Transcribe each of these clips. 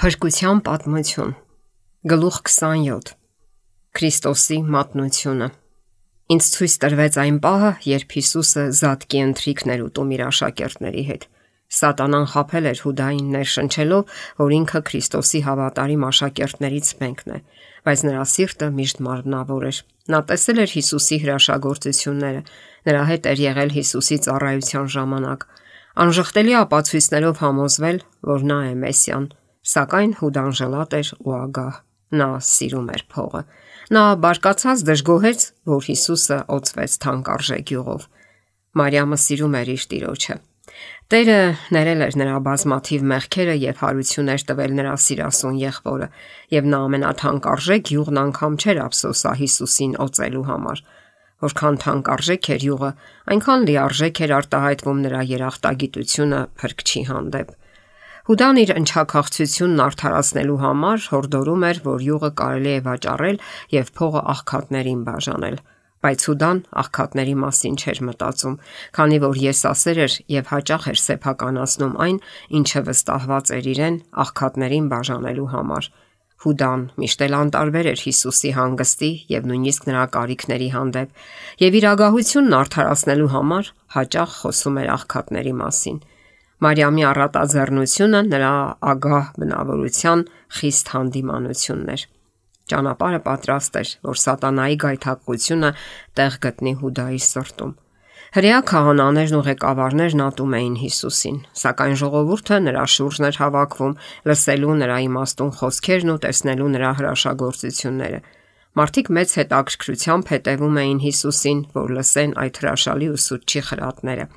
Փրկության պատմություն. Գլուխ 27 Քրիստոսի մատնությունը. Ինձ ցույց տրվեց այն պահը, երբ Հիսուսը զատկի ընթրիքներ ուտում իր աշակերտների հետ։ Սատանան խაფել էր Հուդային ներշնչելով, որ ինքը Քրիստոսի հավատարիմ աշակերտներից մեկն է, բայց նրա սիրտը միշտ մարմնավոր էր։ Նա տեսել էր Հիսուսի հրաշագործությունները, նրա հետ էր եղել Հիսուսի ծառայության ժամանակ, անժխտելի ապացույցներով համոզվել, որ նա է Մեսիան Սակայն Հուդան ժլատ էր ու ագահ։ Նա սիրում էր փողը։ Նա բարկացած դժգոհեց, որ Հիսուսը օծվեց թանկարժեք յուղով։ Մարիամը սիրում էր իր տիրոջը։ Տերը ներել էր նրա բազմաթիվ մեղքերը եւ հարություններ տվել նրա սիրասուն եղբորը, եւ նա ամենաթանկարժեք յուղն անգամ չէր ափսոսա Հիսուսին օծելու համար։ Որքան թանկարժեք էր յուղը, այնքան լիարժեք էր արտահայտվում նրա երախտագիտությունը փրկչի հանդեպ։ Հուդան իր ընչակաղցությունն արդարացնելու համար հորդորում էր, որ յուղը կարելի է վաճառել եւ փողը աղքատներին բաժանել բայց Հուդան աղքատների մասին չէր մտածում, քանի որ եսասեր էր եւ հաճախ էր սեփականացնում այն, ինչը վստահված էր իրեն աղքատներին բաժանելու համար։ Հուդան միշտ էլ անտարբեր էր Հիսուսի հանգստի եւ նույնիսկ նրա կարիքների հանդեպ, եւ իր ագահությունն արդարացնելու համար հաճախ խոսում էր աղքատների մասին։ Մարիամի առատաձեռնությունը նրա ագահ բնավորության խիստ հանդիմանությունն էր։ Ճանապարհը պատրաստ էր, որ սատանայի գայթակղությունը տեղ գտնի Հուդայի սրտում։ Հրեա քահանաներն ու ղեկավարներն ատում էին Հիսուսին, սակայն ժողովուրդը նրա շուրջն էր հավաքվում, լսելու նրա իմաստուն խոսքերն ու տեսնելու նրա հրաշագործությունները։ Մարդիկ մեծ հետաքրքրությամբ հետևում էին Հիսուսին, որ լսեն այդ հրաշալի ուսուցչի խրատները։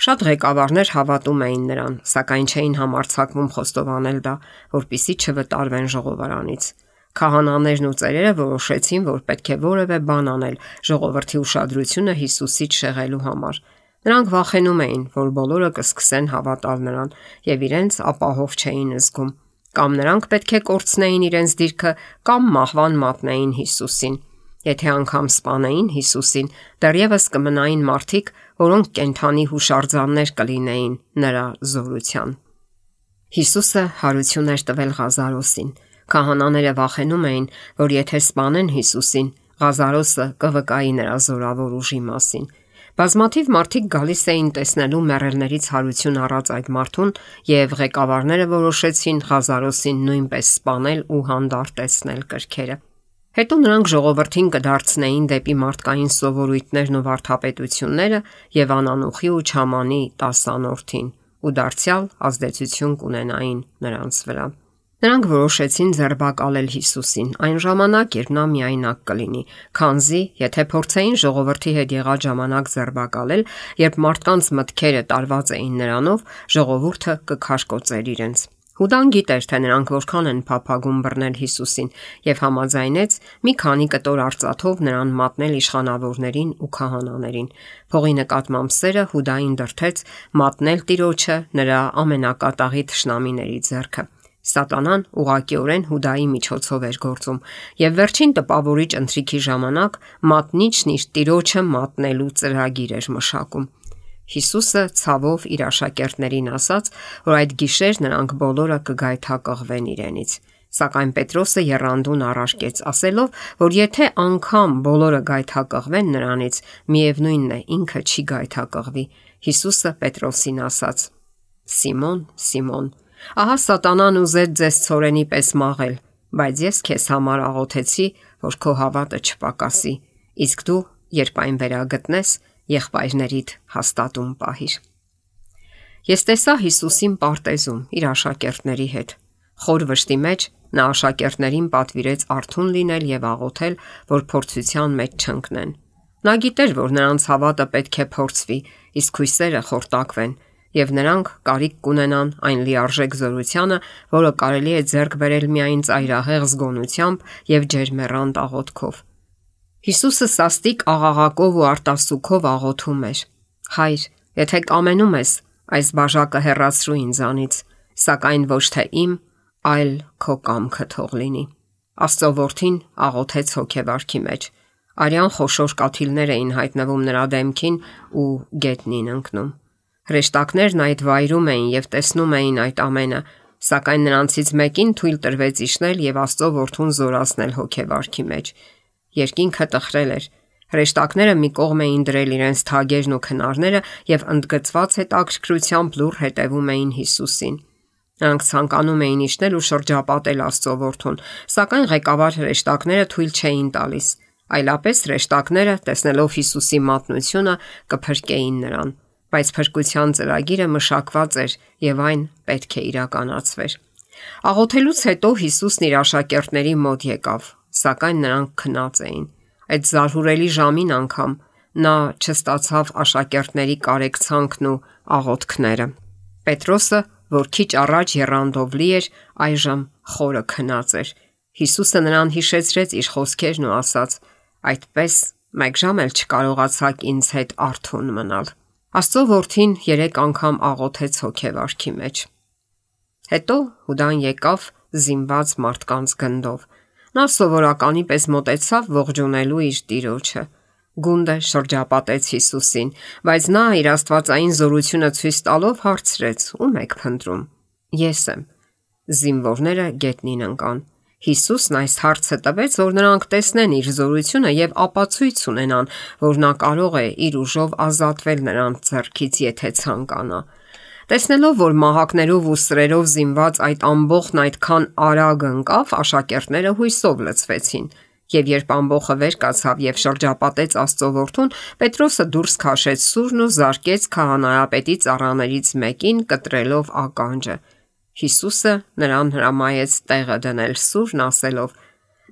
Շատ ղեկավարներ հավատում էին նրան, սակայն չէին համարցակվում խոստովանել դա, որpիսի չվտարվեն ժողովարանից։ Քահանաներն ու ծերերը որոշեցին, որ պետք է որևէ բան անել ժողովրդի ուշադրությունը Հիսուսից շեղելու համար։ Նրանք վախենում էին, որ բոլորը կսկսեն հավատալ նրան եւ իրենց ապահով չէին զգում։ Կամ նրանք պետք է կորցնեին իրենց դիրքը, կամ մահվան մատնեին Հիսուսին։ Եթե անգամ սپانային Հիսուսին, դեռևս կմնային մարդիկ, որոնք կենթանի հուշարձաններ կլինեին նրա զորության։ Հիսուսը հարություն էր տվել Ղազարոսին։ Քահանաները վախենում էին, որ եթե սپانեն Հիսուսին, Ղազարոսը կվկայի նրա զորավոր ուժի մասին։ Բազմաթիվ մարդիկ գալիս էին տեսնելու մեռելներից հարություն առած այդ մարդուն եւ ղեկավարները որոշեցին Ղազարոսին նույնպես սپانել ու հանդարտեցնել կրքերը։ Հետո նրանք ժողովրդին կդարձնեին դեպի մարդկային սովորույթներն ու վարդապետությունները եւ անանուխի ու չամանի տասանորդին ու դարձյալ ազդեցություն կունենային նրանց վրա։ Նրանք որոշեցին ձերբակալել Հիսուսին այն ժամանակ, երբ նա միայնակ կլինի, քանզի եթե փորձեին ժողովրդի հետ եղած ժամանակ ձերբակալել, երբ մարդկանց մտքերը տարված էին նրանով, ժողովուրդը կքաշկոծեր իրենց։ Հուդան գիտեր, թե նրանք որքան են փափագում բռնել Հիսուսին եւ համաձայնեց մի քանի կտոր արծաթով նրան մատնել իշխանավորներին ու քահանաներին։ Փողի նկատմամբ սերը Հուդային դրթեց մատնել տիրոջը նրա ամենակատաղի ճշնամիների ձեռքը։ Սատանան ուղակիորեն Հուդայի միջոցով էր գործում եւ վերջին տպավորիչ ընթրիքի ժամանակ մատնիչն իր տիրոջը մատնելու ծրագիր էր մշակում։ Հիսուսը ցավով իր աշակերտներին ասաց, որ այդ գիշեր նրանք բոլորը կգայթակղվեն իրենից։ Սակայն Պետրոսը երանդուն առարկեց, ասելով, որ եթե անգամ բոլորը գայթակղվեն նրանից, միևնույնն է, ինքը չի գայթակղվի։ Հիսուսը Պետրոսին ասաց. Սիմոն, Սիմոն, ահա սատանան ուզեց ձեզ ծորենի պես մաղել, բայց ես քեզ համար աղոթեցի, որ քո հավատը չպակասի։ Իսկ դու, երբ այն վերագտնես, եղբայրներիդ հաստատում պահիր։ Ես տեսա Հիսուսին պարտեզում իր աշակերտների հետ։ Խոր վշտի մեջ նա աշակերտներին պատվիրեց արթուն լինել եւ աղոթել, որ փորձության մեջ չընկնեն։ Նա գիտեր, որ նրանց հավատը պետք է փորձվի, իսկ հույսերը խորտակվեն, եւ նրանք կարիք կունենան այն լիարժեք զորությանը, որը կարելի է ձեռք բերել միայն ծայրահեղ զգոնությամբ եւ ջերմեռանդ աղոթքով։ Հիսուսը սաստիկ աղաղակով ու արտասուքով աղոթում էր. Հայր, եթե կամենում ես, այս բաժակը հեռացրու ինձանից, սակայն ոչ թե իմ, այլ քո կամքը թող լինի։ Աստծո որդին աղոթեց հոգեվարքի մեջ։ Արյան խոշոր կաթիլներ էին հայտնվում նրա դեմքին ու գետնին ընկնում։ Հրեշտակներն այդ վայրում էին եւ տեսնում էին այդ ամենը, Սակայն նրանցից մեկին թույլ տրվեց իջնել եւ Աստծո որդուն զորացնել հոգեվարքի մեջ։ Երկինքը տխրել էր։ Հրեշտակները մի կողմ էին դրել իրենց թագերն ու քնարները եւ ընդգծված հետաքրքրությամբ լուր հետևում էին Հիսուսին։ Նրանք ցանկանում էին իջնել ու շրջապատել Աստծո որդուն, սակայն ղեկավար հրեշտակները թույլ չէին տալիս։ Այլապես հրեշտակները, տեսնելով Հիսուսի մատնությունը, կփրկեին նրան բայց փրկության ծրագիրը մշակված էր եւ այն պետք է իրականացվեր։ Աղոթելուց հետո Հիսուսն իր աշակերտների մոտ եկավ, սակայն նրանք քնած էին։ Այդ զարհուրելի ժամին անգամ նա չստացավ աշակերտների կարեկցանքն ու աղոթքները։ Պետրոսը, որ քիչ առաջ երանդով լի էր, այժմ խորը քնած էր։ Հիսուսը նրան հիշեցրեց իր խոսքերն ու ասաց. «Այդպես մեկ ժամ էլ չկարողացաք ինձ հետ արթուն մնալ»։ Աստծո որդին 3 անգամ աղոթեց հոգեվարքի մեջ։ Հետո Հուդան եկավ զինված մարդկանց գնդով։ Նա սովորականի պես մտեցավ ողջունելու իր տիրոջը։ Գունդը շրջապատեց Հիսուսին, բայց նա իր աստվածային զորությունը ցույց տալով հարցրեց. «Ո՞ւմ եք փնտրում»։ Ես եմ։ Զինվորները գետնին ընկան։ Հիսուսն այս հարցը տվեց, որ նրանք տեսնեն իր զորությունը եւ ապացույց ունենան, որ նա կարող է իր ուժով ազատվել նրանց ձեռքից, եթե ցանկանա։ Տեսնելով, որ մահակներով ու սրերով զինված այդ ամբողջն այդքան արագ ընկավ, աշակերտները հույսով լցվեցին։ Եվ երբ ամբողջը վեր կացավ եւ շրջապատեց Աստծո որդուն, Պետրոսը դուրս քաշեց սուրն ու զարկեց քահանայապետի ծառաներից մեկին, կտրելով ականջը։ Հիսուսը նրան հրամայեց տեղը դնել սուրն, ասելով.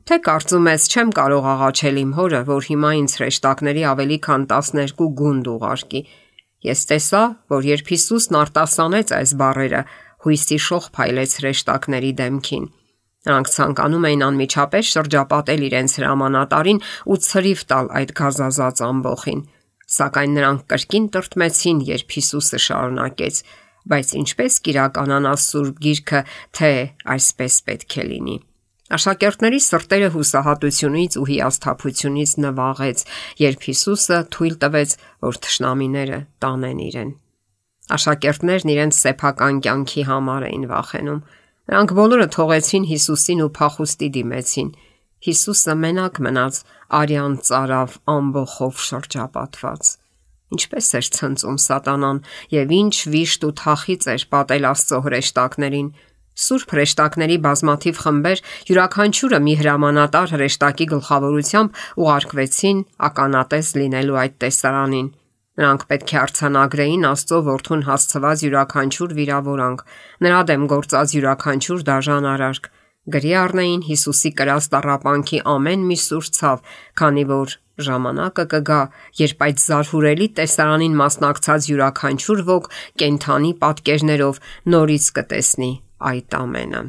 Թե կարծում ես չեմ կարող աղաչել իմ հորը, որ հիմա ինձ հրեշտակների ավելի քան 12 գունդ ուղարկի։ Ես տեսա, որ երբ Հիսուսն արտասանեց այս բառերը, հույսի շող փայլեց հրեշտակների դեմքին։ Նրանք ցանկանում էին անմիջապես շրջապատել իրենց հրամանատարին ու ցրիվ տալ այդ գազազած ամբողին։ Սակայն նրանք կրկին տրտմեցին, երբ Հիսուսը շարունակեց. բայց ինչպես կիրականանա Սուրբ Գիրքը, թե այսպես պետք է լինի։ Աշակերտների սրտերը հուսահատությունից ու հիասթափությունից նվաղեց, երբ Հիսուսը թույլ տվեց, որ թշնամիները տանեն իրեն։ Աշակերտներն իրենց սեփական կյանքի համար էին վախենում։ Նրանք բոլորը թողեցին Հիսուսին ու փախուստի դիմեցին։ Հիսուսը մենակ մնաց արյան цаրավ ամբողով շրջապատված։ Ինչպես էր ցնծում սատանան եւ ինչ վիշտ ու թախիծ էր պատել Աստծո հրեշտակներին։ Սուրբ հրեշտակների բազմաթիվ խմբեր յուրաքանչյուրը մի հրամանատար հրեշտակի գլխավորությամբ ուղարկվեցին ականատես լինելու այդ տեսարանին։ Նրանք պետք է արցանագրեին Աստծո որդուն հասցված յուրաքանչյուր վիրավորանք, նրա դեմ գործած յուրաքանչյուր դաժան արարք, գրի առնեին Հիսուսի կրած տառապանքի ամեն մի սուր ցավ, քանի որ ժամանակը կգա, երբ այդ զարհուրելի տեսարանին մասնակցած յուրաքանչյուր ոք կենթանի պատկերներով նորից կտեսնի այդ ամենը։